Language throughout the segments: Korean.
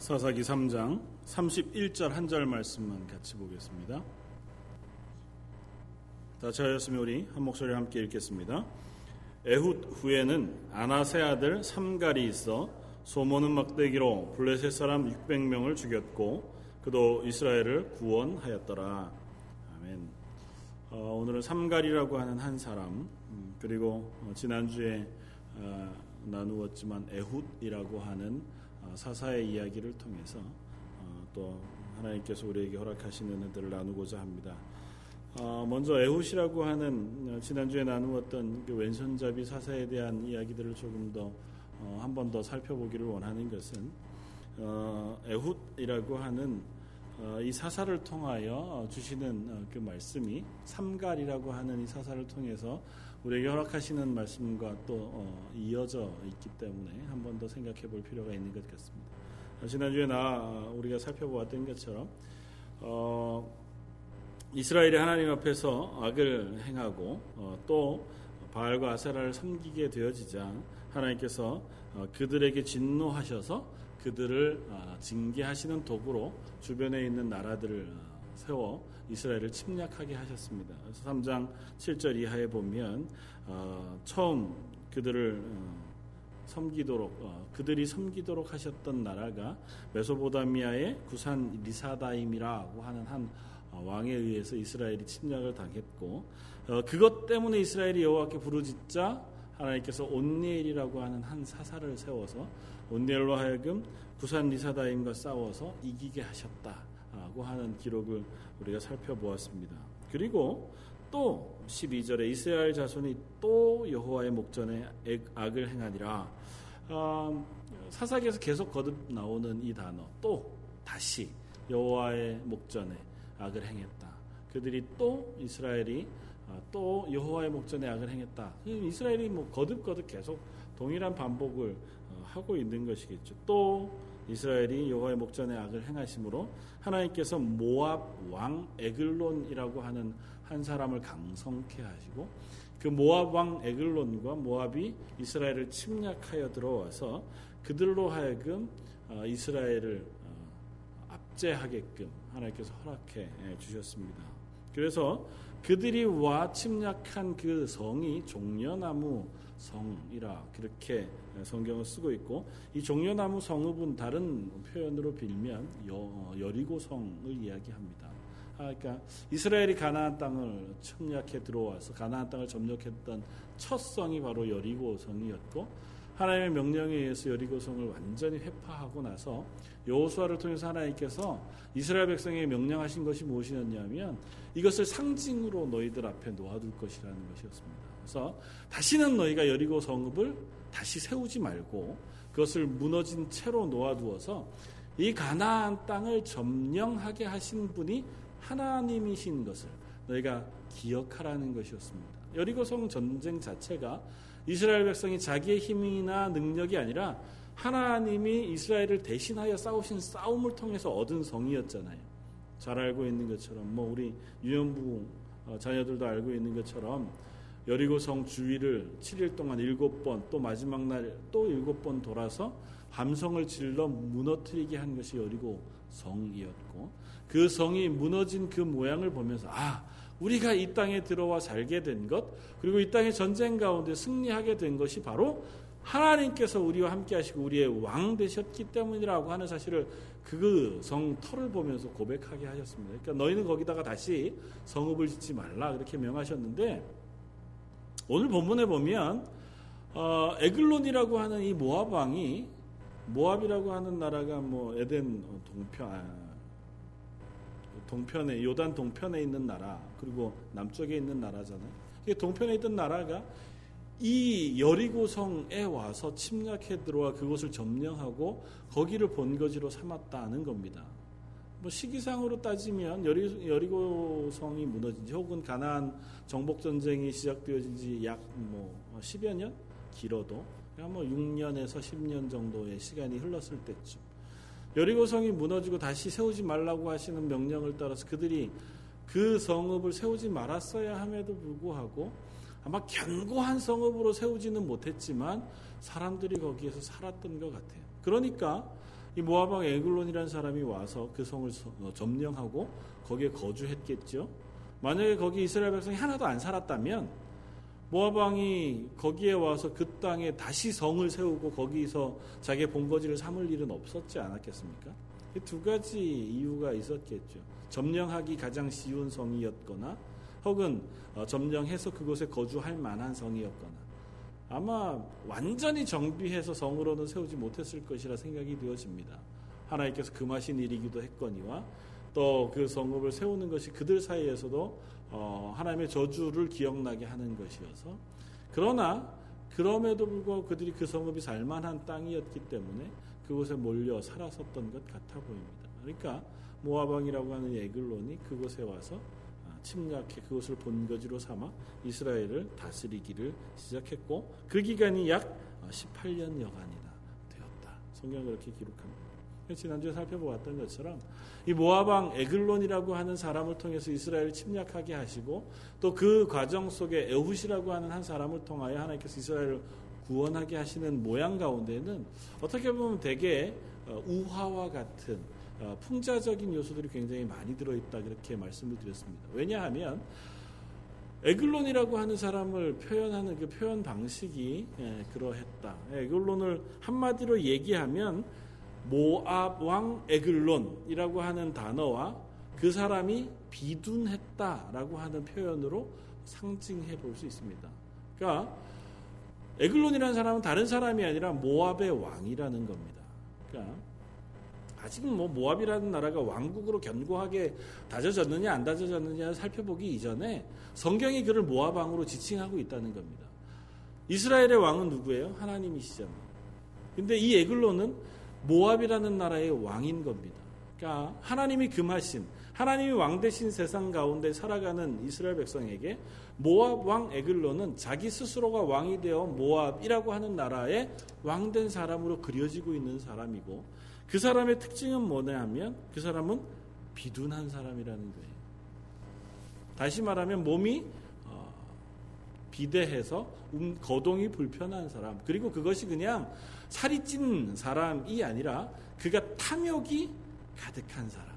사사기 3장 31절 한 절 말씀만 같이 보겠습니다. 다 저였으면 우리 한 목소리 함께 읽겠습니다. 에훗 후에는 아나세 아들 삼갈이 있어 소모는 막대기로 블레셋 사람 600명을 죽였고 그도 이스라엘을 구원하였더라. 아멘. 어, 오늘은 삼갈이라고 하는 한 사람 음, 그리고 어, 지난주에 어, 나누었지만 에훗이라고 하는 어, 사사의 이야기를 통해서 어, 또 하나님께서 우리에게 허락하시는 은혜들을 나누고자 합니다. 어, 먼저 에훗이라고 하는 지난주에 나누었던 그 왼손잡이 사사에 대한 이야기들을 조금 더 한 번 더 살펴보기를 원하는 것은 에훗이라고 하는 이 사사를 통하여 주시는 그 말씀이 삼갈이라고 하는 이 사사를 통해서 우리에게 허락하시는 말씀과 또 어, 이어져 있기 때문에 한 번 더 생각해 볼 필요가 있는 것 같습니다. 어, 지난주에 나 우리가 살펴보았던 것처럼 어, 이스라엘이 하나님 앞에서 악을 행하고 어, 또 바알과 아세라를 섬기게 되어지자 하나님께서 어, 그들에게 진노하셔서 그들을 어, 징계하시는 도구로 주변에 있는 나라들을 세워 이스라엘을 침략하게 하셨습니다. 그래서 3장 7절 이하에 보면 어, 처음 그들을 어, 섬기도록 어, 그들이 섬기도록 하셨던 나라가 메소보다미아의 구산 리사다임이라고 하는 한 어, 왕에 의해서 이스라엘이 침략을 당했고 어, 그것 때문에 이스라엘이 여호와께 부르짖자 하나님께서 온니엘이라고 하는 한 사사를 세워서 온니엘로 하여금 구산 리사다임과 싸워서 이기게 하셨다. 라고 하는 기록을 우리가 살펴보았습니다. 그리고 또 12절에 이스라엘 자손이 또 여호와의 목전에 악을 행하니라. 어, 사사기에서 계속 거듭 나오는 이 단어 또 다시 여호와의 목전에 악을 행했다. 그들이 또 이스라엘이 어, 또 여호와의 목전에 악을 행했다. 이스라엘이 뭐 거듭 거듭 계속 동일한 반복을 어, 하고 있는 것이겠죠. 또 이스라엘이 여호와의 목전에 악을 행하심으로 하나님께서 모압 왕 에글론이라고 하는 한 사람을 강성케 하시고 그 모압 왕 에글론과 모압이 이스라엘을 침략하여 들어와서 그들로 하여금 어, 이스라엘을 어, 압제하게끔 하나님께서 허락해 주셨습니다. 그래서 그들이 와 침략한 그 성이 종려나무 성이라 그렇게 성경을 쓰고 있고 이 종려나무 성읍은 다른 표현으로 빌면 여, 여리고 성을 이야기합니다. 아, 그러니까 이스라엘이 가나안 땅을 침략해 들어와서 가나안 땅을 점령했던 첫 성이 바로 여리고 성이었고 하나님의 명령에 의해서 여리고 성을 완전히 회파하고 나서 여호수아를 통해서 하나님께서 이스라엘 백성에게 명령하신 것이 무엇이었냐면 이것을 상징으로 너희들 앞에 놓아둘 것이라는 것이었습니다. 그래서 다시는 너희가 여리고 성읍을 다시 세우지 말고 그것을 무너진 채로 놓아두어서 이 가나안 땅을 점령하게 하신 분이 하나님이신 것을 너희가 기억하라는 것이었습니다. 여리고성 전쟁 자체가 이스라엘 백성이 자기의 힘이나 능력이 아니라 하나님이 이스라엘을 대신하여 싸우신 싸움을 통해서 얻은 성이었잖아요. 잘 알고 있는 것처럼 뭐 우리 유연부 어, 자녀들도 알고 있는 것처럼 여리고성 주위를 7일 동안 7번 또 마지막 날 또 7번 돌아서 함성을 질러 무너뜨리게 한 것이 여리고 성이었고 그 성이 무너진 그 모양을 보면서 아 우리가 이 땅에 들어와 살게 된 것 그리고 이 땅의 전쟁 가운데 승리하게 된 것이 바로 하나님께서 우리와 함께 하시고 우리의 왕 되셨기 때문이라고 하는 사실을 그 성 터를 보면서 고백하게 하셨습니다. 그러니까 너희는 거기다가 다시 성읍을 짓지 말라 그렇게 명하셨는데 오늘 본문에 보면 어, 에글론이라고 하는 이 모압 왕이 모압이라고 하는 나라가 뭐 에덴 동편 아, 동편에 요단 동편에 있는 나라 그리고 남쪽에 있는 나라잖아요. 동편에 있던 나라가 이 여리고 성에 와서 침략해 들어와 그곳을 점령하고 거기를 본거지로 삼았다는 겁니다. 뭐 시기상으로 따지면 여리, 여리고 성이 무너진 지 혹은 가나안 정복 전쟁이 시작되어진 지 약 뭐 10여 년 길어도 뭐 6년에서 10년 정도의 시간이 흘렀을 때쯤 여리고성이 무너지고 다시 세우지 말라고 하시는 명령을 따라서 그들이 그 성읍을 세우지 말았어야 함에도 불구하고 아마 견고한 성읍으로 세우지는 못했지만 사람들이 거기에서 살았던 것 같아요. 그러니까 이왕 에글론이라는 사람이 와서 그 성을 어, 점령하고 거기에 거주했겠죠. 만약에 거기 이스라엘 백성이 하나도 안 살았다면 모압 왕이 거기에 와서 그 땅에 다시 성을 세우고 거기서 자기의 본거지를 삼을 일은 없었지 않았겠습니까? 두 가지 이유가 있었겠죠. 점령하기 가장 쉬운 성이었거나 혹은 어, 점령해서 그곳에 거주할 만한 성이었거나 아마 완전히 정비해서 성으로는 세우지 못했을 것이라 생각이 되어집니다. 하나님께서 금하신 일이기도 했거니와 또 그 성읍을 세우는 것이 그들 사이에서도 어, 하나님의 저주를 기억나게 하는 것이어서 그러나 그럼에도 불구하고 그들이 그 성읍이 살만한 땅이었기 때문에 그곳에 몰려 살았었던 것 같아 보입니다. 그러니까 모아방이라고 하는 에글론이 그곳에 와서 침략해 그것을 본거지로 삼아 이스라엘을 다스리기를 시작했고 그 기간이 약 18년 여간이나 되었다. 성경 그렇게 기록합니다. 지난주에 살펴보았던 것처럼 이 모아방 에글론이라고 하는 사람을 통해서 이스라엘을 침략하게 하시고 또 그 과정 속에 에훗이라고 하는 한 사람을 통하여 하나님께서 이스라엘을 구원하게 하시는 모양 가운데는 어떻게 보면 대개 어, 우화와 같은 어, 풍자적인 요소들이 굉장히 많이 들어있다 그렇게 말씀을 드렸습니다. 왜냐하면 에글론이라고 하는 사람을 표현하는 그 표현 방식이 예, 그러했다. 에글론을 한마디로 얘기하면 모압 왕 에글론이라고 하는 단어와 그 사람이 비둔했다라고 하는 표현으로 상징해 볼 수 있습니다. 그러니까 에글론이라는 사람은 다른 사람이 아니라 모압의 왕이라는 겁니다. 그러니까 아직은 뭐 모압이라는 나라가 왕국으로 견고하게 다져졌느냐 안 다져졌느냐 살펴보기 이전에 성경이 그를 모압 왕으로 지칭하고 있다는 겁니다. 이스라엘의 왕은 누구예요? 하나님이시잖아요. 근데 이 에글로는 모압이라는 나라의 왕인 겁니다. 그러니까 하나님이 금하신 하나님이 왕 대신 세상 가운데 살아가는 이스라엘 백성에게 모압 왕 에글로는 자기 스스로가 왕이 되어 모압이라고 하는 나라의 왕된 사람으로 그려지고 있는 사람이고 그 사람의 특징은 뭐냐 하면 그 사람은 비둔한 사람이라는 거예요. 다시 말하면 몸이 어, 비대해서 음, 거동이 불편한 사람 그리고 그것이 그냥 살이 찐 사람이 아니라 그가 탐욕이 가득한 사람.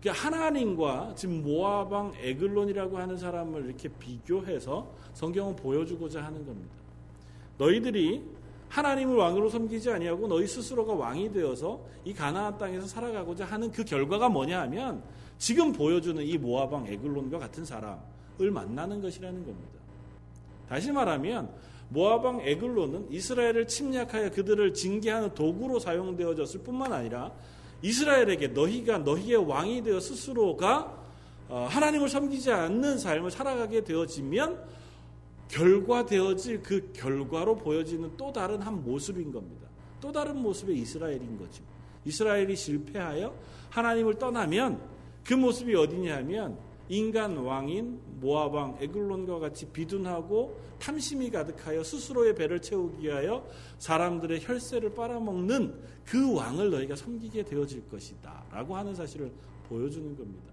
그러니까 하나님과 지금 모아방 에글론이라고 하는 사람을 이렇게 비교해서 성경은 보여주고자 하는 겁니다. 너희들이 하나님을 왕으로 섬기지 아니하고 너희 스스로가 왕이 되어서 이 가나안 땅에서 살아가고자 하는 그 결과가 뭐냐 하면 지금 보여주는 이 모아방 에글론과 같은 사람을 만나는 것이라는 겁니다. 다시 말하면 모아방 에글론은 이스라엘을 침략하여 그들을 징계하는 도구로 사용되어졌을 뿐만 아니라 이스라엘에게 너희가 너희의 왕이 되어 스스로가 어, 하나님을 섬기지 않는 삶을 살아가게 되어지면 결과되어질 그 결과로 보여지는 또 다른 한 모습인 겁니다. 또 다른 모습의 이스라엘인 거죠. 이스라엘이 실패하여 하나님을 떠나면 그 모습이 어디냐 하면 인간 왕인 모아방 에글론과 같이 비둔하고 탐심이 가득하여 스스로의 배를 채우기 위하여 사람들의 혈세를 빨아먹는 그 왕을 너희가 섬기게 되어질 것이다. 라고 하는 사실을 보여주는 겁니다.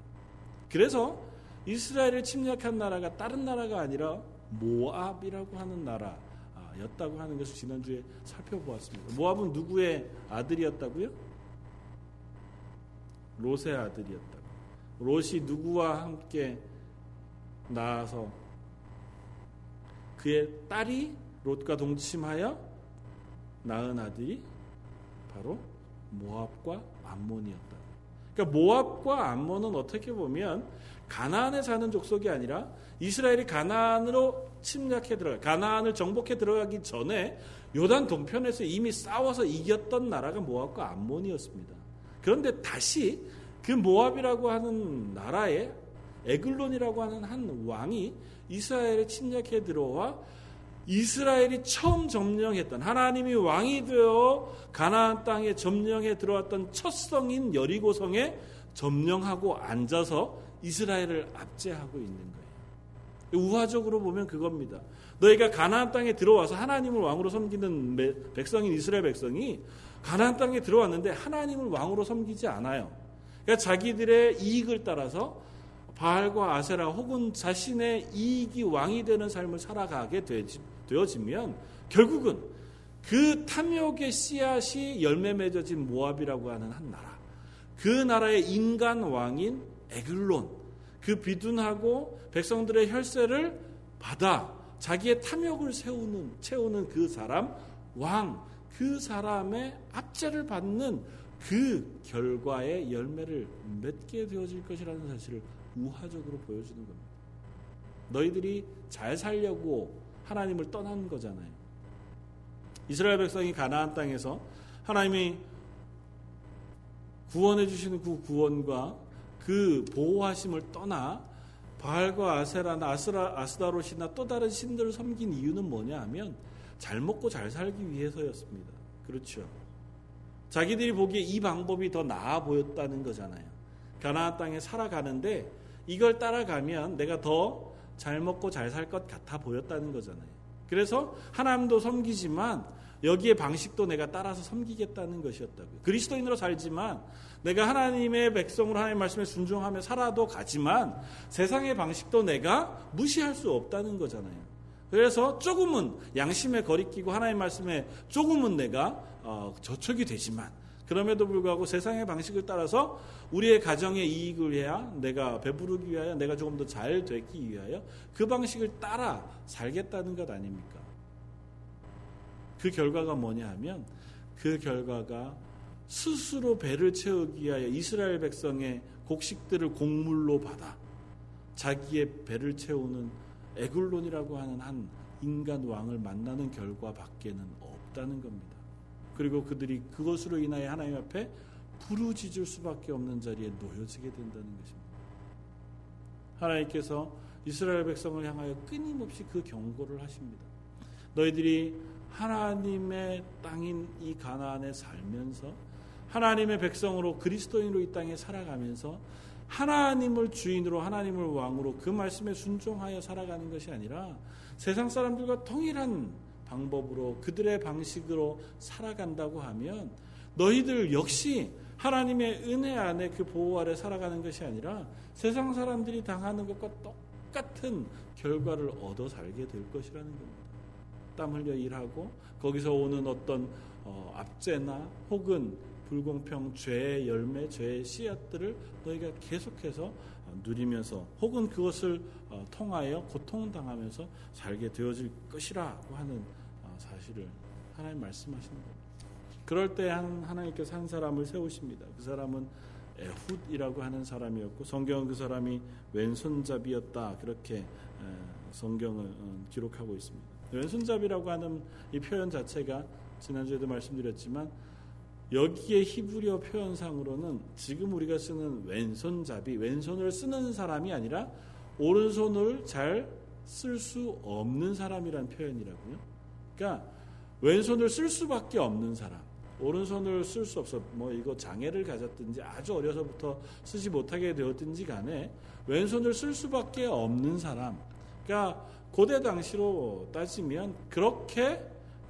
그래서 이스라엘을 침략한 나라가 다른 나라가 아니라 모압이라고 하는 나라였다고 하는 것을 지난주에 살펴보았습니다. 모압은 누구의 아들이었다고요? 롯의 아들이었다고. 롯이 누구와 함께 나와서 그의 딸이 롯과 동침하여 낳은 아들이 바로 모압과 암몬이었다. 그러니까 모압과 암몬은 어떻게 보면 가나안에 사는 족속이 아니라 이스라엘이 가나안으로 침략해 들어가 가나안을 정복해 들어가기 전에 요단 동편에서 이미 싸워서 이겼던 나라가 모압과 암몬이었습니다. 그런데 다시 그 모압이라고 하는 나라에 에글론이라고 하는 한 왕이 이스라엘에 침략해 들어와 이스라엘이 처음 점령했던 하나님이 왕이 되어 가나안 땅에 점령해 들어왔던 첫 성인 여리고 성에 점령하고 앉아서 이스라엘을 압제하고 있는 거예요. 우화적으로 보면 그겁니다. 너희가 가나안 땅에 들어와서 하나님을 왕으로 섬기는 백성인 이스라엘 백성이 가나안 땅에 들어왔는데 하나님을 왕으로 섬기지 않아요. 그러니까 자기들의 이익을 따라서 바알과 아세라 혹은 자신의 이익이 왕이 되는 삶을 살아가게 되어지면 결국은 그 탐욕의 씨앗이 열매 맺어진 모압이라고 하는 한 나라. 그 나라의 인간 왕인 에글론. 그 비둔하고 백성들의 혈세를 받아 자기의 탐욕을 세우는 채우는 그 사람 왕 그 사람의 압제를 받는 그 결과의 열매를 맺게 되어질 것이라는 사실을 우화적으로 보여주는 겁니다. 너희들이 잘 살려고 하나님을 떠난 거잖아요. 이스라엘 백성이 가나안 땅에서 하나님이 구원해 주시는 그 구원과 그 보호하심을 떠나 바알과 아세라나 아스라, 아스다롯이나 또 다른 신들을 섬긴 이유는 뭐냐 하면 잘 먹고 잘 살기 위해서였습니다. 그렇죠. 자기들이 보기에 이 방법이 더 나아 보였다는 거잖아요. 가나안 땅에 살아가는데 이걸 따라가면 내가 더 잘 먹고 잘 살 것 같아 보였다는 거잖아요. 그래서 하나님도 섬기지만 여기에 방식도 내가 따라서 섬기겠다는 것이었다고요. 그리스도인으로 살지만 내가 하나님의 백성으로 하나님의 말씀에 순종하며 살아도 가지만 세상의 방식도 내가 무시할 수 없다는 거잖아요. 그래서 조금은 양심에 거리끼고 하나님 말씀에 조금은 내가 어, 저촉이 되지만 그럼에도 불구하고 세상의 방식을 따라서 우리의 가정의 이익을 위하여 내가 배부르기 위하여 내가 조금 더 잘 되기 위하여 그 방식을 따라 살겠다는 것 아닙니까? 그 결과가 뭐냐 하면 그 결과가 스스로 배를 채우기 위하여 이스라엘 백성의 곡식들을 곡물로 받아 자기의 배를 채우는 에글론이라고 하는 한 인간 왕을 만나는 결과밖에는 없다는 겁니다. 그리고 그들이 그것으로 인하여 하나님 앞에 부르짖을 수밖에 없는 자리에 놓여지게 된다는 것입니다. 하나님께서 이스라엘 백성을 향하여 끊임없이 그 경고를 하십니다. 너희들이 하나님의 땅인 이 가나안에 살면서 하나님의 백성으로 그리스도인으로 이 땅에 살아가면서 하나님을 주인으로 하나님을 왕으로 그 말씀에 순종하여 살아가는 것이 아니라 세상 사람들과 동일한 방법으로 그들의 방식으로 살아간다고 하면 너희들 역시 하나님의 은혜 안에 그 보호 아래 살아가는 것이 아니라 세상 사람들이 당하는 것과 똑같은 결과를 얻어 살게 될 것이라는 겁니다. 땀 흘려 일하고 거기서 오는 어떤 어, 압제나 혹은 불공평, 죄의 열매, 죄의 씨앗들을 너희가 계속해서 어, 누리면서 혹은 그것을 어, 통하여 고통당하면서 살게 되어질 것이라고 하는 어, 사실을 하나님 말씀하시는 겁니다. 그럴 때 한, 하나님께서 한 사람을 세우십니다. 그 사람은 에훗이라고 하는 사람이었고 성경은 그 사람이 왼손잡이였다 그렇게 성경을 기록하고 있습니다. 왼손잡이라고 하는 이 표현 자체가 지난주에도 말씀드렸지만 여기에 히브리어 표현상으로는 지금 우리가 쓰는 왼손잡이, 왼손을 쓰는 사람이 아니라 오른손을 잘 쓸 수 없는 사람이란 표현이라고요. 그러니까 왼손을 쓸 수밖에 없는 사람. 오른손을 쓸 수 없어. 뭐 이거 장애를 가졌든지 아주 어려서부터 쓰지 못하게 되었든지 간에 왼손을 쓸 수밖에 없는 사람. 그러니까 고대 당시로 따지면 그렇게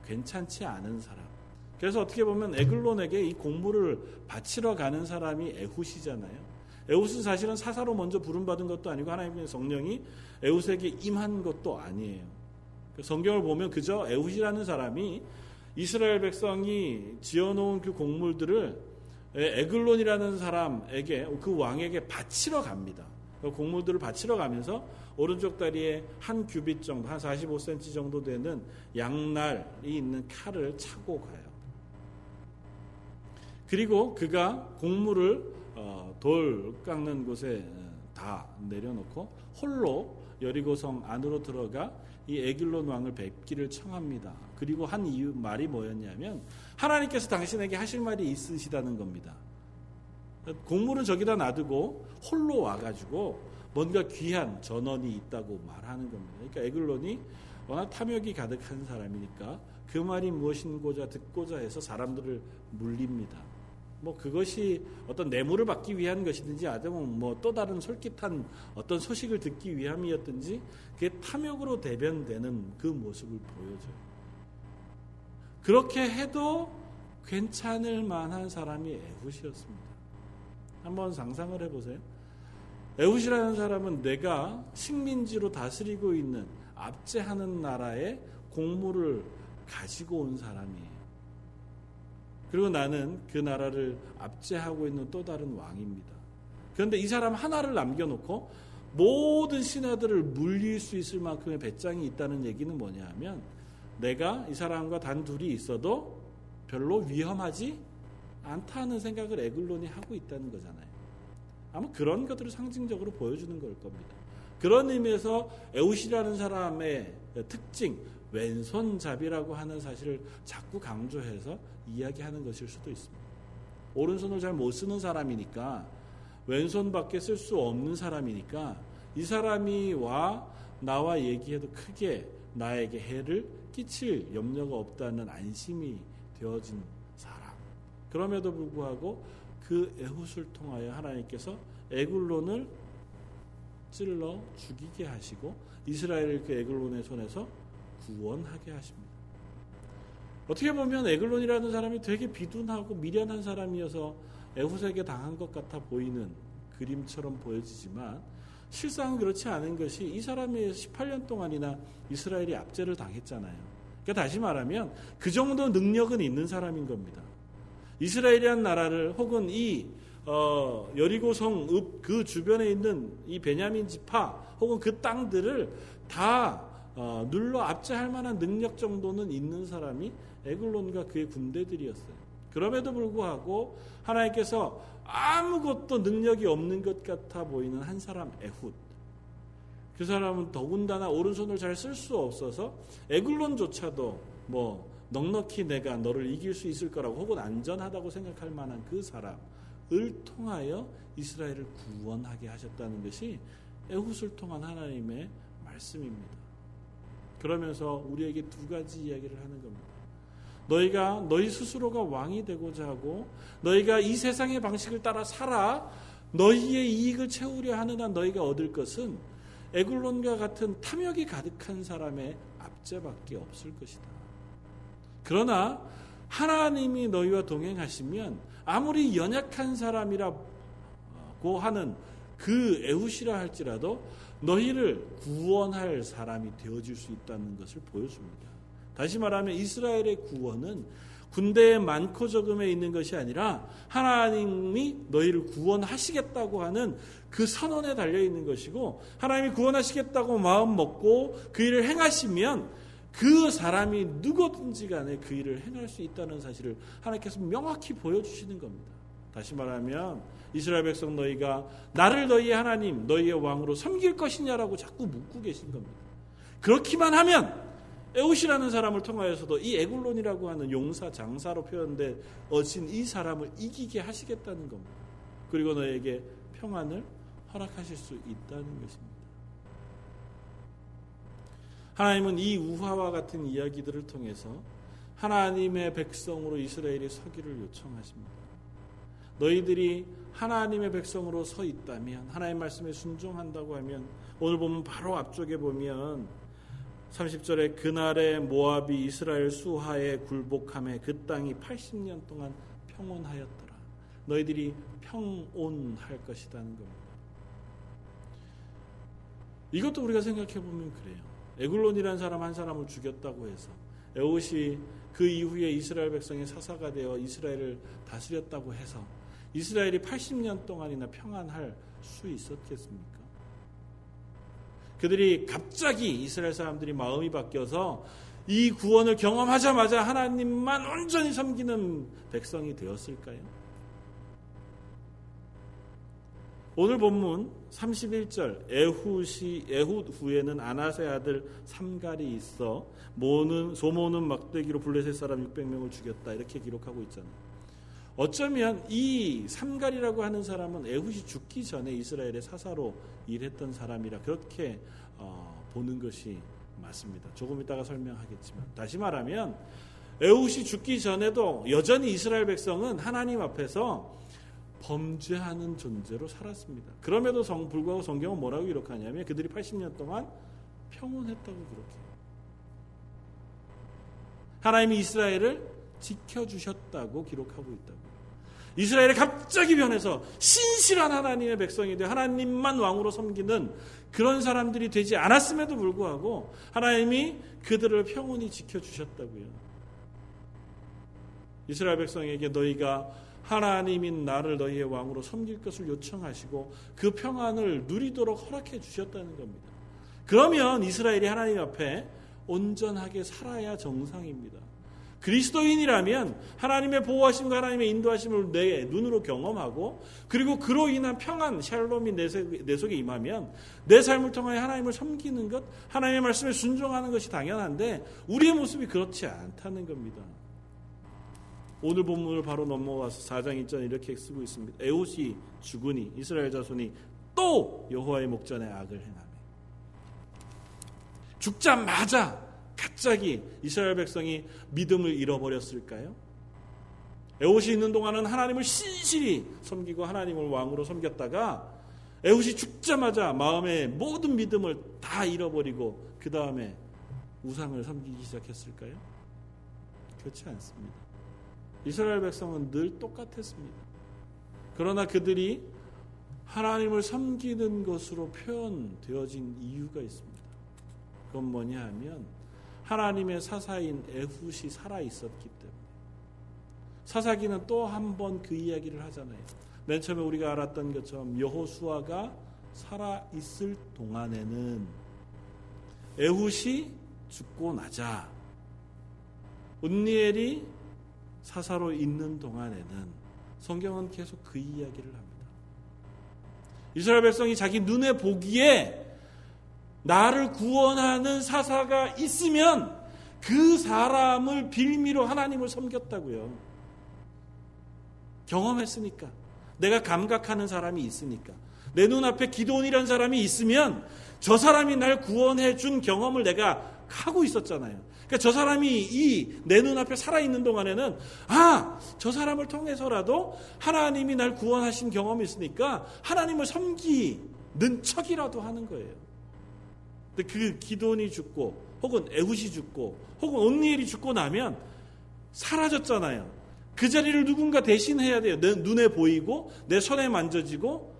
괜찮지 않은 사람. 그래서 어떻게 보면 에글론에게 이 공물을 바치러 가는 사람이 에훗이잖아요. 에훗은 사실은 사사로 먼저 부름받은 것도 아니고 하나님의 성령이 에훗에게 임한 것도 아니에요. 그 성경을 보면 그저 에훗이라는 사람이 이스라엘 백성이 지어놓은 그 공물들을 에글론이라는 사람에게 그 왕에게 바치러 갑니다. 그 공물들을 바치러 가면서 오른쪽 다리에 한 규빗 정도, 한 45cm 정도 되는 양날이 있는 칼을 차고 가요. 그리고 그가 곡물을 어, 돌 깎는 곳에 다 내려놓고 홀로 여리고성 안으로 들어가 이 에길론 왕을 뵙기를 청합니다. 그리고 한 이유 말이 뭐였냐면 하나님께서 당신에게 하실 말이 있으시다는 겁니다. 곡물은 저기다 놔두고 홀로 와가지고 뭔가 귀한 전원이 있다고 말하는 겁니다. 그러니까 에글론이 워낙 탐욕이 가득한 사람이니까 그 말이 무엇인고자 듣고자 해서 사람들을 물립니다. 뭐 그것이 어떤 뇌물을 받기 위한 것이든지 아니면 뭐 또 다른 솔깃한 어떤 소식을 듣기 위함이었든지 그게 탐욕으로 대변되는 그 모습을 보여줘요. 그렇게 해도 괜찮을 만한 사람이 에훗이었습니다. 한번 상상을 해보세요. 에훗이라는 사람은 내가 식민지로 다스리고 있는 압제하는 나라의 공물을 가지고 온 사람이에요. 그리고 나는 그 나라를 압제하고 있는 또 다른 왕입니다. 그런데 이 사람 하나를 남겨놓고 모든 신하들을 물릴 수 있을 만큼의 배짱이 있다는 얘기는 뭐냐 하면 내가 이 사람과 단둘이 있어도 별로 위험하지 않다는 생각을 에글론이 하고 있다는 거잖아요. 아마 그런 것들을 상징적으로 보여주는 걸 겁니다. 그런 의미에서 에우시라는 사람의 특징, 왼손잡이라고 하는 사실을 자꾸 강조해서 이야기하는 것일 수도 있습니다. 오른손을 잘 못 쓰는 사람이니까 왼손밖에 쓸 수 없는 사람이니까 이 사람이 와 나와 얘기해도 크게 나에게 해를 끼칠 염려가 없다는 안심이 되어진 사람. 그럼에도 불구하고 그 에훗을 통하여 하나님께서 에굴론을 찔러 죽이게 하시고 이스라엘을 그 에글론의 손에서 구원하게 하십니다. 어떻게 보면 에글론이라는 사람이 되게 비둔하고 미련한 사람이어서 에훗에게 당한 것 같아 보이는 그림처럼 보여지지만 실상은 그렇지 않은 것이 이 사람이 18년 동안이나 이스라엘이 압제를 당했잖아요. 그러니까 다시 말하면 그 정도 능력은 있는 사람인 겁니다. 이스라엘이란 나라를 혹은 이 어, 여리고성 그 주변에 있는 이 베냐민 지파 혹은 그 땅들을 다 어, 눌러 압제할 만한 능력 정도는 있는 사람이 에글론과 그의 군대들이었어요. 그럼에도 불구하고 하나님께서 아무것도 능력이 없는 것 같아 보이는 한 사람 에훗. 그 사람은 더군다나 오른손을 잘 쓸 수 없어서 에글론조차도 뭐 넉넉히 내가 너를 이길 수 있을 거라고 혹은 안전하다고 생각할 만한 그 사람을 통하여 이스라엘을 구원하게 하셨다는 것이 에훗을 통한 하나님의 말씀입니다. 그러면서 우리에게 두 가지 이야기를 하는 겁니다. 너희가 너희 스스로가 왕이 되고자 하고 너희가 이 세상의 방식을 따라 살아 너희의 이익을 채우려 한 너희가 얻을 것은 에글론과 같은 탐욕이 가득한 사람의 압제밖에 없을 것이다. 그러나 하나님이 너희와 동행하시면 아무리 연약한 사람이라고 하는 그 에훗이라 할지라도 너희를 구원할 사람이 되어질 수 있다는 것을 보여줍니다. 다시 말하면 이스라엘의 구원은 군대의 많고 적음에 있는 것이 아니라 하나님이 너희를 구원하시겠다고 하는 그 선언에 달려 있는 것이고 하나님이 구원하시겠다고 마음 먹고 그 일을 행하시면 그 사람이 누구든지 간에 그 일을 행할 수 있다는 사실을 하나님께서 명확히 보여주시는 겁니다. 다시 말하면 이스라엘 백성 너희가 나를 너희의 하나님, 너희의 왕으로 섬길 것이냐라고 자꾸 묻고 계신 겁니다. 그렇기만 하면 에웃이라는 사람을 통하여서도 이 에굴론이라고 하는 용사 장사로 표현된 어진 이 사람을 이기게 하시겠다는 겁니다. 그리고 너에게 평안을 허락하실 수 있다는 것입니다. 하나님은 이 우화와 같은 이야기들을 통해서 하나님의 백성으로 이스라엘이 서기를 요청하십니다. 너희들이 하나님의 백성으로 서 있다면 하나님 말씀에 순종한다고 하면 오늘 보면 바로 앞쪽에 보면 30절에 그날에 모압이 이스라엘 수하에 굴복함에 그 땅이 80년 동안 평온하였더라. 너희들이 평온할 것이라는 겁니다. 이것도 우리가 생각해 보면 그래요. 에굴론이라는 사람 한 사람을 죽였다고 해서 에옷이 그 이후에 이스라엘 백성의 사사가 되어 이스라엘을 다스렸다고 해서 이스라엘이 80년 동안이나 평안할 수 있었겠습니까? 그들이 갑자기 이스라엘 사람들이 마음이 바뀌어서 이 구원을 경험하자마자 하나님만 온전히 섬기는 백성이 되었을까요? 오늘 본문 31절 에훗이 에훗 후에는 아나세 아들 삼갈이 있어 모는 소모는 막대기로 블레셋 사람 600명을 죽였다 이렇게 기록하고 있잖아요. 어쩌면 이 삼갈이라고 하는 사람은 에훗이 죽기 전에 이스라엘의 사사로 일했던 사람이라 그렇게 어, 보는 것이 맞습니다. 조금 이따가 설명하겠지만 다시 말하면 에훗이 죽기 전에도 여전히 이스라엘 백성은 하나님 앞에서 범죄하는 존재로 살았습니다. 그럼에도 성, 불구하고 성경은 뭐라고 기록하냐면 그들이 80년 동안 평온했다고 기록해요. 하나님이 이스라엘을 지켜주셨다고 기록하고 있다고. 이스라엘이 갑자기 변해서 신실한 하나님의 백성이 되 하나님만 왕으로 섬기는 그런 사람들이 되지 않았음에도 불구하고 하나님이 그들을 평온히 지켜주셨다고요. 이스라엘 백성에게 너희가 하나님인 나를 너희의 왕으로 섬길 것을 요청하시고 그 평안을 누리도록 허락해 주셨다는 겁니다. 그러면 이스라엘이 하나님 앞에 온전하게 살아야 정상입니다. 그리스도인이라면 하나님의 보호하심과 하나님의 인도하심을 내 눈으로 경험하고 그리고 그로 인한 평안, 샬롬이 내 속에 임하면 내 삶을 통하여 하나님을 섬기는 것, 하나님의 말씀에 순종하는 것이 당연한데 우리의 모습이 그렇지 않다는 겁니다. 오늘 본문을 바로 넘어가서 4장 1절 이렇게 쓰고 있습니다. 에옷이 죽으니 이스라엘 자손이 또 여호와의 목전에 악을 행하며 죽자마자 갑자기 이스라엘 백성이 믿음을 잃어버렸을까요? 에옷이 있는 동안은 하나님을 신실히 섬기고 하나님을 왕으로 섬겼다가 에옷이 죽자마자 마음의 모든 믿음을 다 잃어버리고 그 다음에 우상을 섬기기 시작했을까요? 그렇지 않습니다. 이스라엘 백성은 늘 똑같았습니다. 그러나 그들이 하나님을 섬기는 것으로 표현되어진 이유가 있습니다. 그건 뭐냐 하면 하나님의 사사인 에훗이 살아 있었기 때문에 사사기는 또 한 번 그 이야기를 하잖아요. 맨 처음에 우리가 알았던 것처럼 여호수아가 살아 있을 동안에는 에훗이 죽고 나자 운니엘이 사사로 있는 동안에는 성경은 계속 그 이야기를 합니다. 이스라엘 백성이 자기 눈에 보기에 나를 구원하는 사사가 있으면 그 사람을 빌미로 하나님을 섬겼다고요. 경험했으니까. 내가 감각하는 사람이 있으니까. 내 눈앞에 기도원이라는 사람이 있으면 저 사람이 날 구원해 준 경험을 내가 하고 있었잖아요. 그러니까 저 사람이 이 내 눈앞에 살아있는 동안에는 아, 저 사람을 통해서라도 하나님이 날 구원하신 경험이 있으니까 하나님을 섬기는 척이라도 하는 거예요. 근데 그 기돈이 죽고 혹은 에훗이 죽고 혹은 온니엘이 죽고 나면 사라졌잖아요. 그 자리를 누군가 대신해야 돼요. 내 눈에 보이고 내 손에 만져지고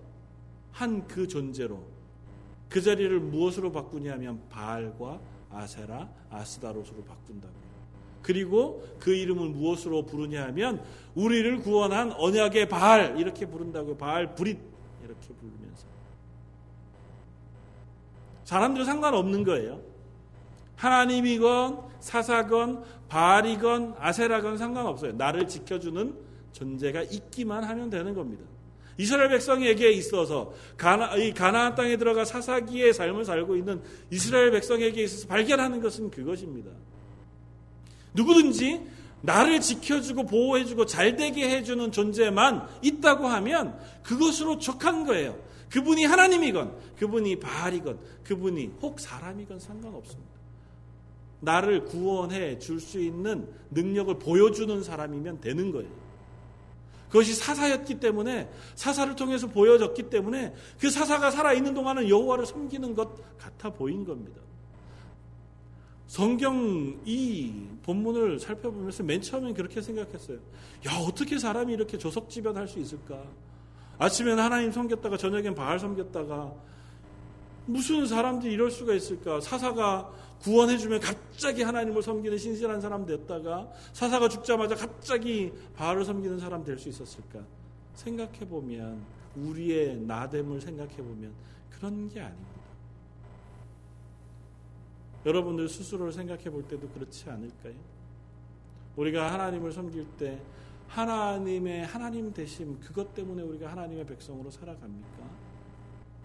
한 그 존재로 그 자리를 무엇으로 바꾸냐면 바알과 아세라, 아스다롯으로 바꾼다고요. 그리고 그 이름을 무엇으로 부르냐 하면 우리를 구원한 언약의 바알 이렇게 부른다고요. 바알 브릿 이렇게 부르면서 사람들은 상관없는 거예요. 하나님이건 사사건 바알이건 아세라건 상관없어요. 나를 지켜주는 존재가 있기만 하면 되는 겁니다. 이스라엘 백성에게 있어서 가나, 이 가나안 땅에 들어가 사사기의 삶을 살고 있는 이스라엘 백성에게 있어서 발견하는 것은 그것입니다. 누구든지 나를 지켜주고 보호해주고 잘되게 해주는 존재만 있다고 하면 그것으로 족한 거예요. 그분이 하나님이건 그분이 바알이건 그분이 혹 사람이건 상관없습니다. 나를 구원해 줄 수 있는 능력을 보여주는 사람이면 되는 거예요. 그것이 사사였기 때문에 사사를 통해서 보여졌기 때문에 그 사사가 살아 있는 동안은 여호와를 섬기는 것 같아 보인 겁니다. 성경 이 본문을 살펴보면서 맨 처음엔 그렇게 생각했어요. 야 어떻게 사람이 이렇게 조석지변할 수 있을까? 아침에는 하나님 섬겼다가 저녁엔 바알 섬겼다가 무슨 사람들이 이럴 수가 있을까? 사사가 구원해주면 갑자기 하나님을 섬기는 신실한 사람 됐다가 사사가 죽자마자 갑자기 바알을 섬기는 사람 될 수 있었을까? 생각해보면 우리의 나됨을 생각해보면 그런 게 아닙니다. 여러분들 스스로를 생각해 볼 때도 그렇지 않을까요? 우리가 하나님을 섬길 때 하나님의 하나님 되심 그것 때문에 우리가 하나님의 백성으로 살아갑니까?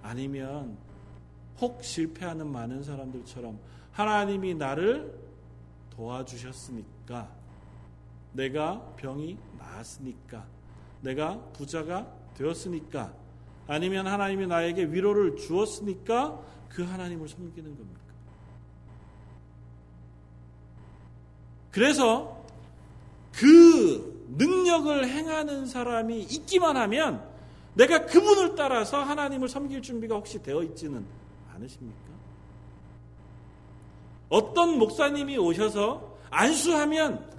아니면 혹 실패하는 많은 사람들처럼 하나님이 나를 도와주셨으니까 내가 병이 나았으니까 내가 부자가 되었으니까 아니면 하나님이 나에게 위로를 주었으니까 그 하나님을 섬기는 겁니까? 그래서 그 능력을 행하는 사람이 있기만 하면 내가 그분을 따라서 하나님을 섬길 준비가 혹시 되어 있지는 않으십니까? 어떤 목사님이 오셔서 안수하면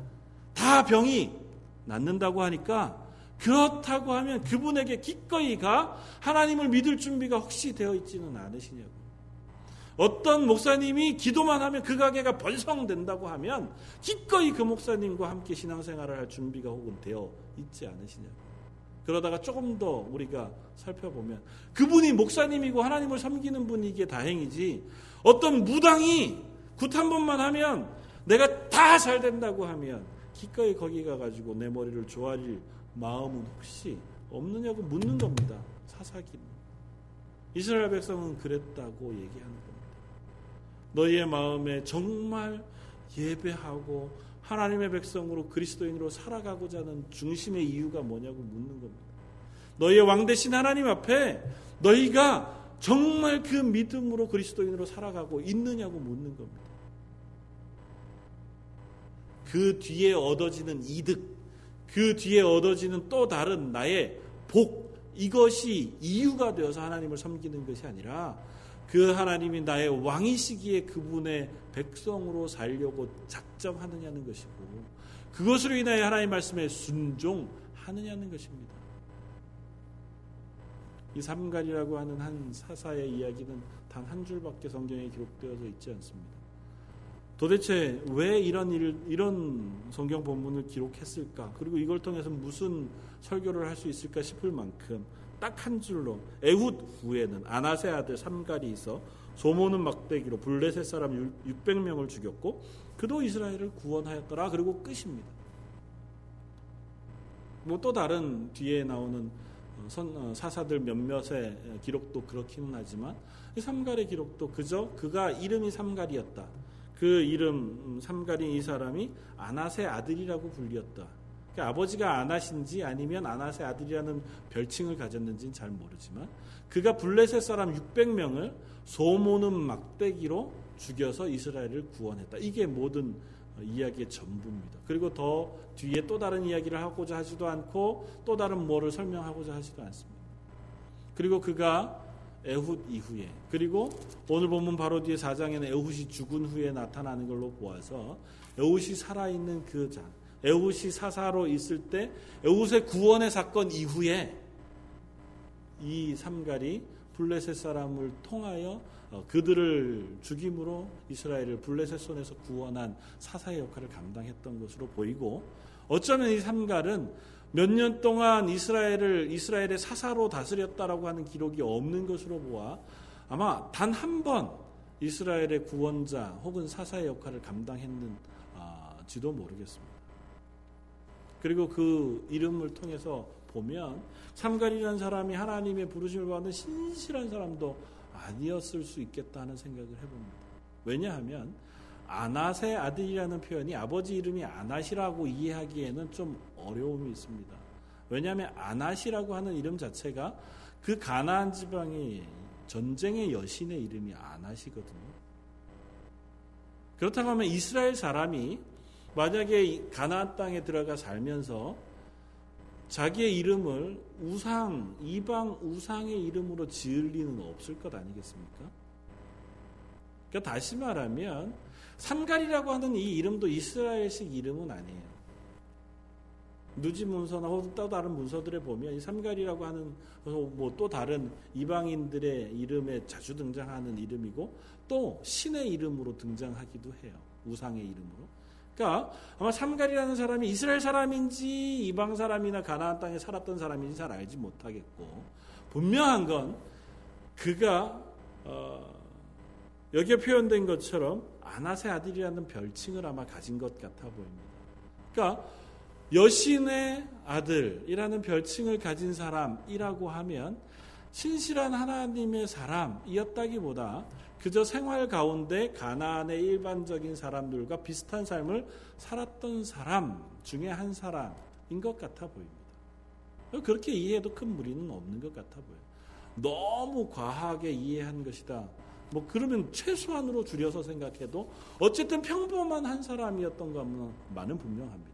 다 병이 낫는다고 하니까 그렇다고 하면 그분에게 기꺼이 가 하나님을 믿을 준비가 혹시 되어 있지는 않으시냐고. 어떤 목사님이 기도만 하면 그 가게가 번성된다고 하면 기꺼이 그 목사님과 함께 신앙생활을 할 준비가 혹은 되어 있지 않으시냐고. 그러다가 조금 더 우리가 살펴보면 그분이 목사님이고 하나님을 섬기는 분이기에 다행이지 어떤 무당이 굿 한 번만 하면 내가 다 잘 된다고 하면 기꺼이 거기 가가지고 내 머리를 조아릴 마음은 혹시 없느냐고 묻는 겁니다. 사사기는. 이스라엘 백성은 그랬다고 얘기하는 겁니다. 너희의 마음에 정말 예배하고 하나님의 백성으로 그리스도인으로 살아가고자 하는 중심의 이유가 뭐냐고 묻는 겁니다. 너희의 왕 대신 하나님 앞에 너희가 정말 그 믿음으로 그리스도인으로 살아가고 있느냐고 묻는 겁니다. 그 뒤에 얻어지는 이득, 그 뒤에 얻어지는 또 다른 나의 복, 이것이 이유가 되어서 하나님을 섬기는 것이 아니라 그 하나님이 나의 왕이시기에 그분의 백성으로 살려고 작정하느냐는 것이고 그것으로 인하여 하나님 말씀에 순종하느냐는 것입니다. 이 삼갈이라고 하는 한 사사의 이야기는 단 한 줄밖에 성경에 기록되어져 있지 않습니다. 도대체 왜 이런 일, 이런 성경 본문을 기록했을까? 그리고 이걸 통해서 무슨 설교를 할 수 있을까 싶을 만큼 딱 한 줄로 에훗 후에는 아나세 아들 삼갈이 있어 소모는 막대기로 블레셋 사람 600명을 죽였고 그도 이스라엘을 구원하였더라. 그리고 끝입니다. 뭐 또 다른 뒤에 나오는 선, 어, 사사들 몇몇의 기록도 그렇기는 하지만 이 삼갈의 기록도 그저 그가 이름이 삼갈이었다. 그 이름 음, 삼갈인 이 사람이 아나세 아들이라고 불리었다. 그러니까 아버지가 아나신지 아니면 아나세 아들이라는 별칭을 가졌는지는 잘 모르지만 그가 블레셋 사람 600명을 소모는 막대기로 죽여서 이스라엘을 구원했다. 이게 모든 이야기의 전부입니다. 그리고 더 뒤에 또 다른 이야기를 하고자 하지도 않고 또 다른 뭐를 설명하고자 하지도 않습니다. 그리고 그가 에훗 이후에 그리고 오늘 보면 바로 뒤에 4장에는 에훗이 죽은 후에 나타나는 걸로 보아서 에훗이 살아있는 그 장, 에훗이 사사로 있을 때 에훗의 구원의 사건 이후에 이 삼갈이 블레셋 사람을 통하여 어, 그들을 죽임으로 이스라엘을 블레셋 손에서 구원한 사사의 역할을 감당했던 것으로 보이고 어쩌면 이 삼갈은 몇 년 동안 이스라엘을 이스라엘의 사사로 다스렸다라고 하는 기록이 없는 것으로 보아 아마 단 한 번 이스라엘의 구원자 혹은 사사의 역할을 감당했는지도 모르겠습니다. 그리고 그 이름을 통해서 보면 삼갈이라는 사람이 하나님의 부르심을 받는 신실한 사람도 아니었을 수 있겠다는 생각을 해봅니다. 왜냐하면 아낫의 아들이라는 표현이 아버지 이름이 아낫이라고 이해하기에는 좀 어려움이 있습니다. 왜냐하면 아낫이라고 하는 이름 자체가 그 가나안 지방의 전쟁의 여신의 이름이 아낫이거든요. 그렇다고 하면 이스라엘 사람이 만약에 가나안 땅에 들어가 살면서 자기의 이름을 우상, 이방 우상의 이름으로 지을 리는 없을 것 아니겠습니까? 그러니까 다시 말하면 삼갈이라고 하는 이 이름도 이스라엘식 이름은 아니에요. 누지 문서나 혹은 또 다른 문서들에 보면 이 삼갈이라고 하는 뭐 또 다른 이방인들의 이름에 자주 등장하는 이름이고 또 신의 이름으로 등장하기도 해요. 우상의 이름으로. 그러니까 아마 삼갈이라는 사람이 이스라엘 사람인지 이방 사람이나 가나안 땅에 살았던 사람인지 잘 알지 못하겠고 분명한 건 그가 어 여기에 표현된 것처럼 아나세 아들이라는 별칭을 아마 가진 것 같아 보입니다. 그러니까 여신의 아들이라는 별칭을 가진 사람이라고 하면 신실한 하나님의 사람이었다기보다 그저 생활 가운데 가나안의 일반적인 사람들과 비슷한 삶을 살았던 사람 중에 한 사람인 것 같아 보입니다. 그렇게 이해해도 큰 무리는 없는 것 같아 보여요. 너무 과하게 이해한 것이다. 뭐 그러면 최소한으로 줄여서 생각해도 어쨌든 평범한 한 사람이었던 것만은 분명합니다.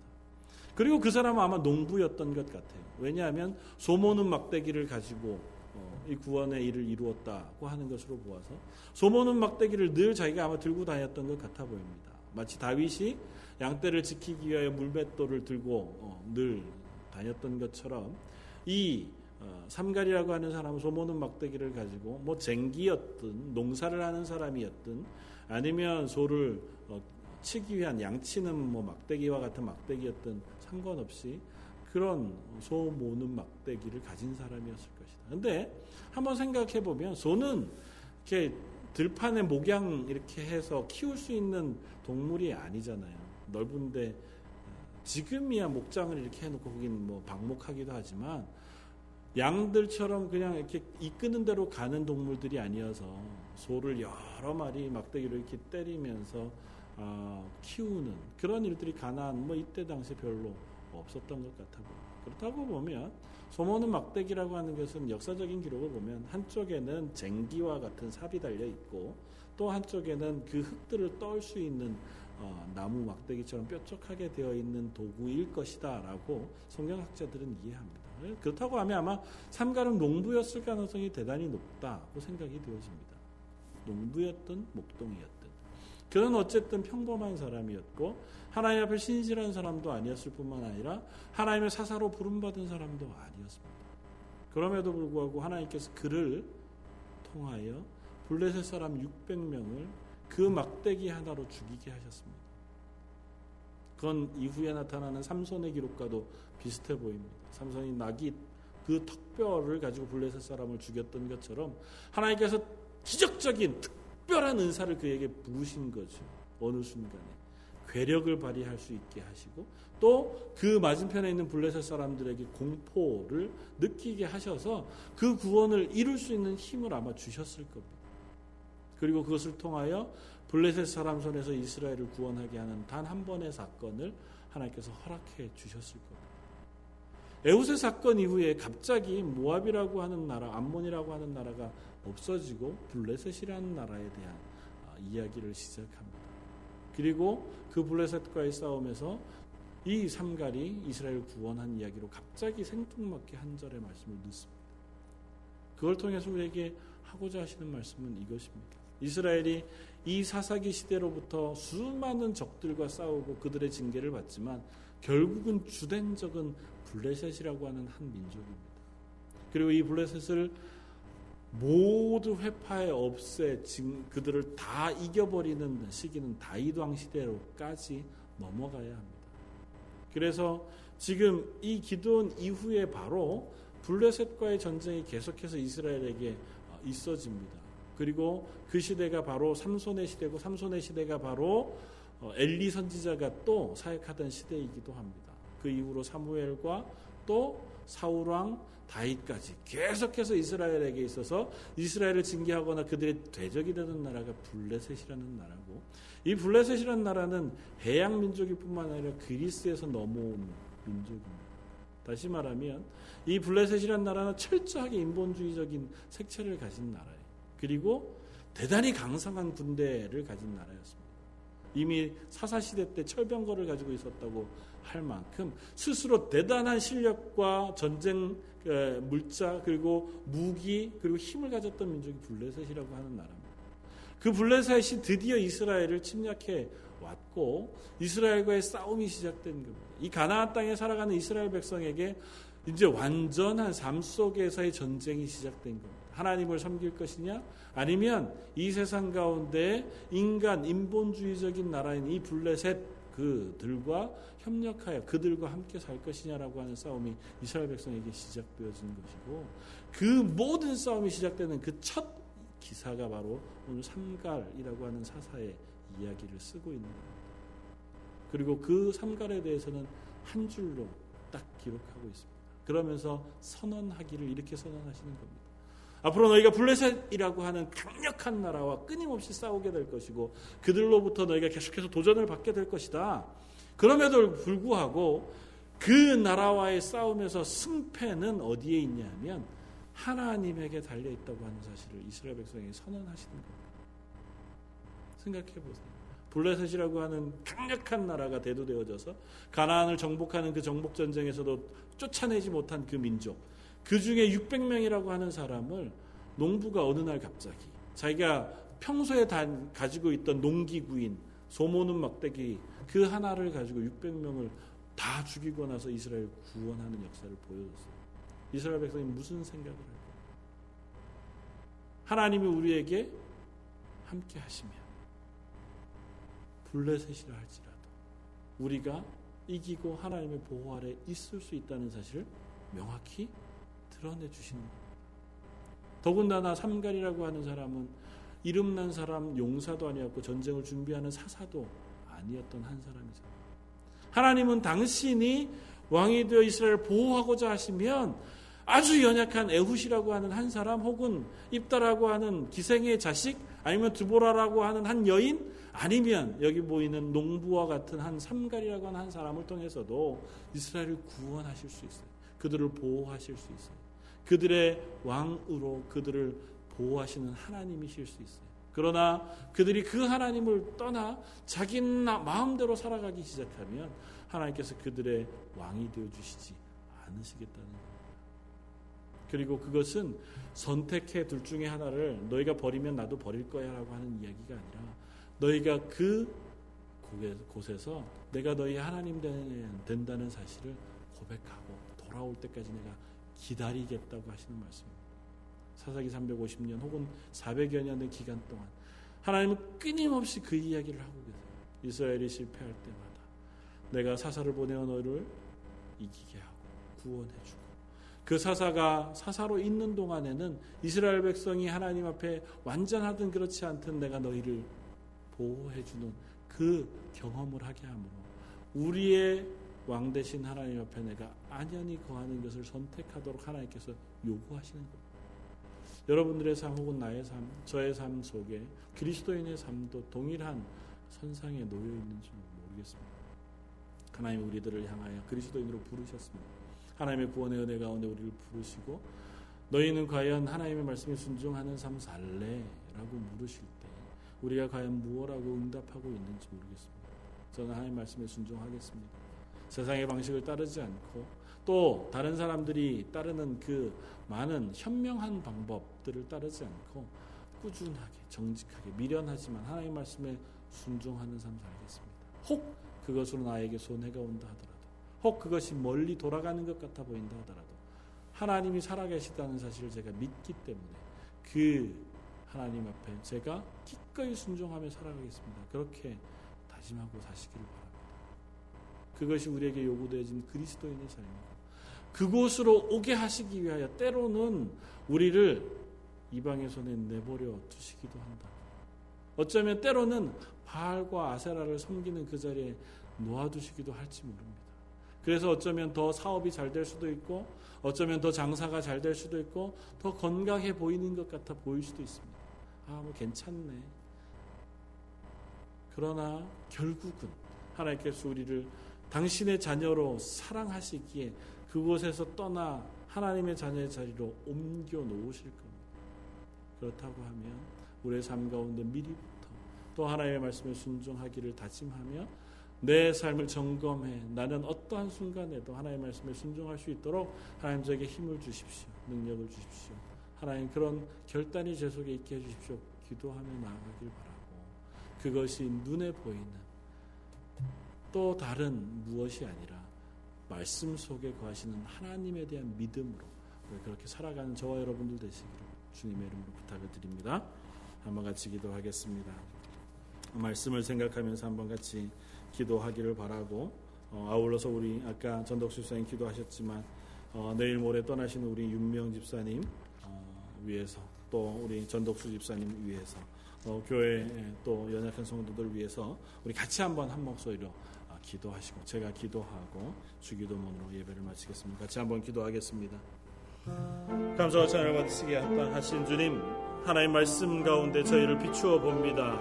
그리고 그 사람은 아마 농부였던 것 같아요. 왜냐하면 소모는 막대기를 가지고 어, 이 구원의 일을 이루었다고 하는 것으로 보아서 소모는 막대기를 늘 자기가 아마 들고 다녔던 것 같아 보입니다. 마치 다윗이 양떼를 지키기 위하여 물맷돌을 들고 어, 늘 다녔던 것처럼 이 어, 삼갈이라고 하는 사람은 소모는 막대기를 가지고 뭐 쟁기였든 농사를 하는 사람이었든 아니면 소를 어, 치기 위한 양치는 뭐 막대기와 같은 막대기였든 상관없이 그런 소 모는 막대기를 가진 사람이었을 것이다. 근데 한번 생각해 보면 소는 이렇게 들판에 목양 이렇게 해서 키울 수 있는 동물이 아니잖아요. 넓은데 어, 지금이야 목장을 이렇게 해놓고 거긴 뭐 방목하기도 하지만 양들처럼 그냥 이렇게 이끄는 대로 가는 동물들이 아니어서 소를 여러 마리 막대기로 이렇게 때리면서 어, 키우는 그런 일들이 가난 뭐 이때 당시 별로 없었던 것 같아 보요 그렇다고 보면 소모는 막대기라고 하는 것은 역사적인 기록을 보면 한쪽에는 쟁기와 같은 삽이 달려 있고 또 한쪽에는 그 흙들을 떨 수 있는 어, 나무 막대기처럼 뾰족하게 되어 있는 도구일 것이다라고 성경학자들은 이해합니다. 그렇다고 하면 아마 삼가은 농부였을 가능성이 대단히 높다고 생각이 되어집니다. 농부였든 목동이었든 그는 어쨌든 평범한 사람이었고 하나님 앞에 신실한 사람도 아니었을 뿐만 아니라 하나님의 사사로 부름받은 사람도 아니었습니다. 그럼에도 불구하고 하나님께서 그를 통하여 블레셋 사람 600명을 그 막대기 하나로 죽이게 하셨습니다. 그건 이후에 나타나는 삼손의 기록과도 비슷해 보입니다. 삼손이 낙이 그 턱뼈를 가지고 블레셋 사람을 죽였던 것처럼 하나님께서 기적적인 특별한 은사를 그에게 부으신 거죠. 어느 순간에 괴력을 발휘할 수 있게 하시고 또 그 맞은편에 있는 블레셋 사람들에게 공포를 느끼게 하셔서 그 구원을 이룰 수 있는 힘을 아마 주셨을 겁니다. 그리고 그것을 통하여 블레셋 사람 손에서 이스라엘을 구원하게 하는 단 한 번의 사건을 하나님께서 허락해 주셨을 겁니다. 에우세 사건 이후에 갑자기 모압이라고 하는 나라, 암몬이라고 하는 나라가 없어지고 블레셋이라는 나라에 대한 아, 이야기를 시작합니다. 그리고 그 블레셋과의 싸움에서 이 삼갈이 이스라엘 구원한 이야기로 갑자기 생뚱맞게 한 절의 말씀을 넣습니다. 그걸 통해서 우리에게 하고자 하시는 말씀은 이것입니다. 이스라엘이 이 사사기 시대로부터 수많은 적들과 싸우고 그들의 징계를 받지만 결국은 주된 적은 블레셋이라고 하는 한 민족입니다. 그리고 이 블레셋을 모두 회파에 없애 그들을 다 이겨버리는 시기는 다윗 왕 시대로까지 넘어가야 합니다. 그래서 지금 이 기도원 이후에 바로 블레셋과의 전쟁이 계속해서 이스라엘에게 있어집니다. 그리고 그 시대가 바로 삼손의 시대고 삼손의 시대가 바로 어, 엘리 선지자가 또 사역하던 시대이기도 합니다. 그 이후로 사무엘과 또 사울 왕 다윗까지 계속해서 이스라엘에게 있어서 이스라엘을 징계하거나 그들의 대적이 되는 나라가 블레셋이라는 나라고 이 블레셋이라는 나라는 해양 민족이 뿐만 아니라 그리스에서 넘어온 민족입니다. 다시 말하면 이 블레셋이라는 나라는 철저하게 인본주의적인 색채를 가진 나라예요. 그리고 대단히 강성한 군대를 가진 나라였습니다. 이미 사사시대 때 철병거를 가지고 있었다고 할 만큼 스스로 대단한 실력과 전쟁 물자 그리고 무기 그리고 힘을 가졌던 민족이 블레셋이라고 하는 나라입니다. 그 블레셋이 드디어 이스라엘을 침략해 왔고 이스라엘과의 싸움이 시작된 겁니다. 이 가나안 땅에 살아가는 이스라엘 백성에게 이제 완전한 삶 속에서의 전쟁이 시작된 겁니다. 하나님을 섬길 것이냐 아니면 이 세상 가운데 인간 인본주의적인 나라인 이 블레셋 그들과 협력하여 그들과 함께 살 것이냐라고 하는 싸움이 이스라엘 백성에게 시작되어진 것이고 그 모든 싸움이 시작되는 그 첫 기사가 바로 오늘 삼갈이라고 하는 사사의 이야기를 쓰고 있는 겁니다. 그리고 그 삼갈에 대해서는 한 줄로 딱 기록하고 있습니다. 그러면서 선언하기를 이렇게 선언하시는 겁니다. 앞으로 너희가 블레셋이라고 하는 강력한 나라와 끊임없이 싸우게 될 것이고 그들로부터 너희가 계속해서 도전을 받게 될 것이다. 그럼에도 불구하고 그 나라와의 싸움에서 승패는 어디에 있냐면 하나님에게 달려 있다고 하는 사실을 이스라엘 백성에게 선언하시는 겁니다. 생각해 보세요. 블레셋이라고 하는 강력한 나라가 대두되어져서 가나안을 정복하는 그 정복 전쟁에서도 쫓아내지 못한 그 민족 그 중에 600명이라고 하는 사람을 농부가 어느 날 갑자기 자기가 평소에 단, 가지고 있던 농기구인 소모는 막대기 그 하나를 가지고 600명을 다 죽이고 나서 이스라엘 구원하는 역사를 보여줬어요. 이스라엘 백성이 무슨 생각을 할까? 하나님이 우리에게 함께 하시면 블레셋이라 할지라도 우리가 이기고 하나님의 보호 아래 있을 수 있다는 사실을 명확히 드러내 겁니다. 더군다나 삼갈이라고 하는 사람은 이름난 사람 용사도 아니었고 전쟁을 준비하는 사사도 아니었던 한 사람이죠. 하나님은 당신이 왕이 되어 이스라엘을 보호하고자 하시면 아주 연약한 에훗이라고 하는 한 사람 혹은 입다라고 하는 기생의 자식 아니면 드보라라고 하는 한 여인 아니면 여기 보이는 농부와 같은 한 삼갈이라고 하는 한 사람을 통해서도 이스라엘을 구원하실 수 있어요. 그들을 보호하실 수 있어요. 그들의 왕으로 그들을 보호하시는 하나님이실 수 있어요. 그러나 그들이 그 하나님을 떠나 자기 마음대로 살아가기 시작하면 하나님께서 그들의 왕이 되어 주시지 않으시겠다는 겁니다. 그리고 그것은 선택해 둘 중에 하나를 너희가 버리면 나도 버릴 거야라고 하는 이야기가 아니라 너희가 그 곳에서 내가 너희 하나님 된다는 사실을 고백하고 돌아올 때까지 내가 기다리겠다고 하시는 말씀입니다. 사사기 350년 혹은 400여 년의 기간 동안 하나님은 끊임없이 그 이야기를 하고 계세요. 이스라엘이 실패할 때마다 내가 사사를 보내어 너를 이기게 하고 구원해주고 그 사사가 사사로 있는 동안에는 이스라엘 백성이 하나님 앞에 완전하든 그렇지 않든 내가 너희를 보호해주는 그 경험을 하게 하므로 우리의 왕 대신 하나님 앞에 내가 안연히 거하는 것을 선택하도록 하나님께서 요구하시는 겁니다. 여러분들의 삶 혹은 나의 삶, 저의 삶 속에 그리스도인의 삶도 동일한 선상에 놓여 있는지 모르겠습니다. 하나님 우리들을 향하여 그리스도인으로 부르셨습니다. 하나님의 구원의 은혜 가운데 우리를 부르시고 너희는 과연 하나님의 말씀에 순종하는 삶 살래 라고 물으실 때 우리가 과연 무엇라고 응답하고 있는지 모르겠습니다. 저는 하나님 말씀에 순종하겠습니다. 세상의 방식을 따르지 않고 또 다른 사람들이 따르는 그 많은 현명한 방법들을 따르지 않고 꾸준하게 정직하게 미련하지만 하나님 말씀에 순종하는 삶 살겠습니다. 혹 그것으로 나에게 손해가 온다 하더라도 혹 그것이 멀리 돌아가는 것 같아 보인다 하더라도 하나님이 살아계시다는 사실을 제가 믿기 때문에 그 하나님 앞에 제가 기꺼이 순종하며 살아가겠습니다. 그렇게 다짐하고 사시기를 바랍니다. 그것이 우리에게 요구되어진 그리스도인의 삶입니다. 그곳으로 오게 하시기 위하여 때로는 우리를 이방의 손에 내버려 두시기도 한다. 어쩌면 때로는 바알과 아세라를 섬기는 그 자리에 놓아두시기도 할지 모릅니다. 그래서 어쩌면 더 사업이 잘 될 수도 있고, 어쩌면 더 장사가 잘 될 수도 있고, 더 건강해 보이는 것 같아 보일 수도 있습니다. 아, 뭐 괜찮네. 그러나 결국은 하나님께서 우리를 당신의 자녀로 사랑하시기에 그곳에서 떠나 하나님의 자녀의 자리로 옮겨 놓으실 겁니다. 그렇다고 하면 우리의 삶 가운데 미리부터 또 하나님의 말씀에 순종하기를 다짐하며 내 삶을 점검해 나는 어떠한 순간에도 하나님의 말씀에 순종할 수 있도록 하나님 저에게 힘을 주십시오. 능력을 주십시오. 하나님 그런 결단이 제 속에 있게 해주십시오. 기도하며 나아가길 바라고 그것이 눈에 보이는 또 다른 무엇이 아니라 말씀 속에 거하시는 하나님에 대한 믿음으로 그렇게 살아가는 저와 여러분들 되시기를 주님의 이름으로 부탁을 드립니다. 한번 같이 기도하겠습니다. 말씀을 생각하면서 한번 같이 기도하기를 바라고 어, 아울러서 우리 아까 전덕수 집사님 기도하셨지만 어, 내일 모레 떠나시는 우리 윤명 집사님 어, 위해서 또 우리 전덕수 집사님 위해서 어, 교회 또 연약한 성도들 위해서 우리 같이 한번 한 목소리로 기도하시고 제가 기도하고 주기도문으로 예배를 마치겠습니다. 같이 한번 기도하겠습니다. 감사와 찬양을 받으시기에 합당하신 주님 하나님 말씀 가운데 저희를 비추어 봅니다.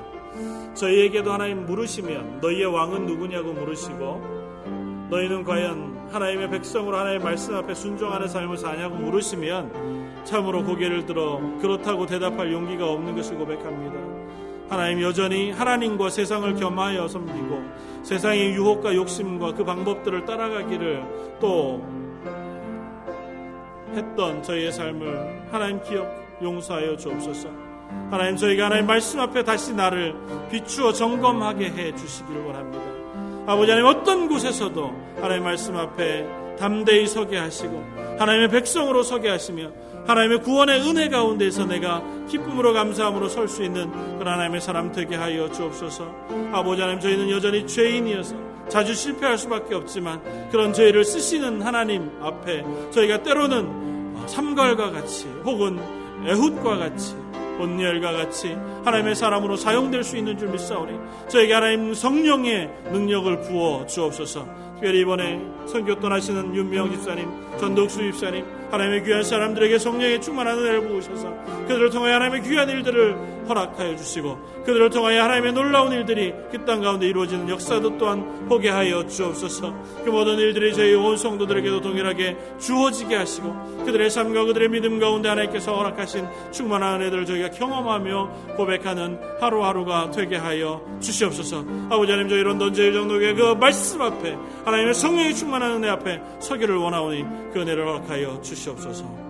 저희에게도 하나님 물으시면 너희의 왕은 누구냐고 물으시고 너희는 과연 하나님의 백성으로 하나님의 말씀 앞에 순종하는 삶을 사냐고 물으시면 참으로 고개를 들어 그렇다고 대답할 용기가 없는 것을 고백합니다. 하나님 여전히 하나님과 세상을 겸하여 섬기고 세상의 유혹과 욕심과 그 방법들을 따라가기를 또 했던 저희의 삶을 하나님 기억 용서하여 주옵소서. 하나님 저희가 하나님 말씀 앞에 다시 나를 비추어 점검하게 해 주시기를 원합니다. 아버지 하나님 어떤 곳에서도 하나님 말씀 앞에 담대히 서게 하시고 하나님의 백성으로 서게 하시며 하나님의 구원의 은혜 가운데서 내가 기쁨으로 감사함으로 설 수 있는 그런 하나님의 사람 되게 하여 주옵소서. 아버지 하나님 저희는 여전히 죄인이어서 자주 실패할 수밖에 없지만 그런 죄를 쓰시는 하나님 앞에 저희가 때로는 삼갈과 같이 혹은 애훗과 같이 온열과 같이 하나님의 사람으로 사용될 수 있는 줄 믿사오니 저에게 하나님 성령의 능력을 부어 주옵소서. 특별히 이번에 선교 떠나시는 윤명 집사님, 전덕수 집사님, 하나님의 귀한 사람들에게 성령의 충만한 은혜를 부으셔서 그들을 통하여 하나님의 귀한 일들을 허락하여 주시고 그들을 통하여 하나님의 놀라운 일들이 그 땅 가운데 이루어지는 역사도 또한 보게 하여 주옵소서. 그 모든 일들이 저희 온 성도들에게도 동일하게 주어지게 하시고 그들의 삶과 그들의 믿음 가운데 하나님께서 허락하신 충만한 은혜들을 저희가 경험하며 고백하는 하루하루가 되게 하여 주시옵소서. 아버지 하나님 저희 런던 제일정도교회 그 말씀 앞에 하나님의 성령의 충만한 은혜 앞에 서기를 원하오니 그 은혜를 허락하여 주시옵소서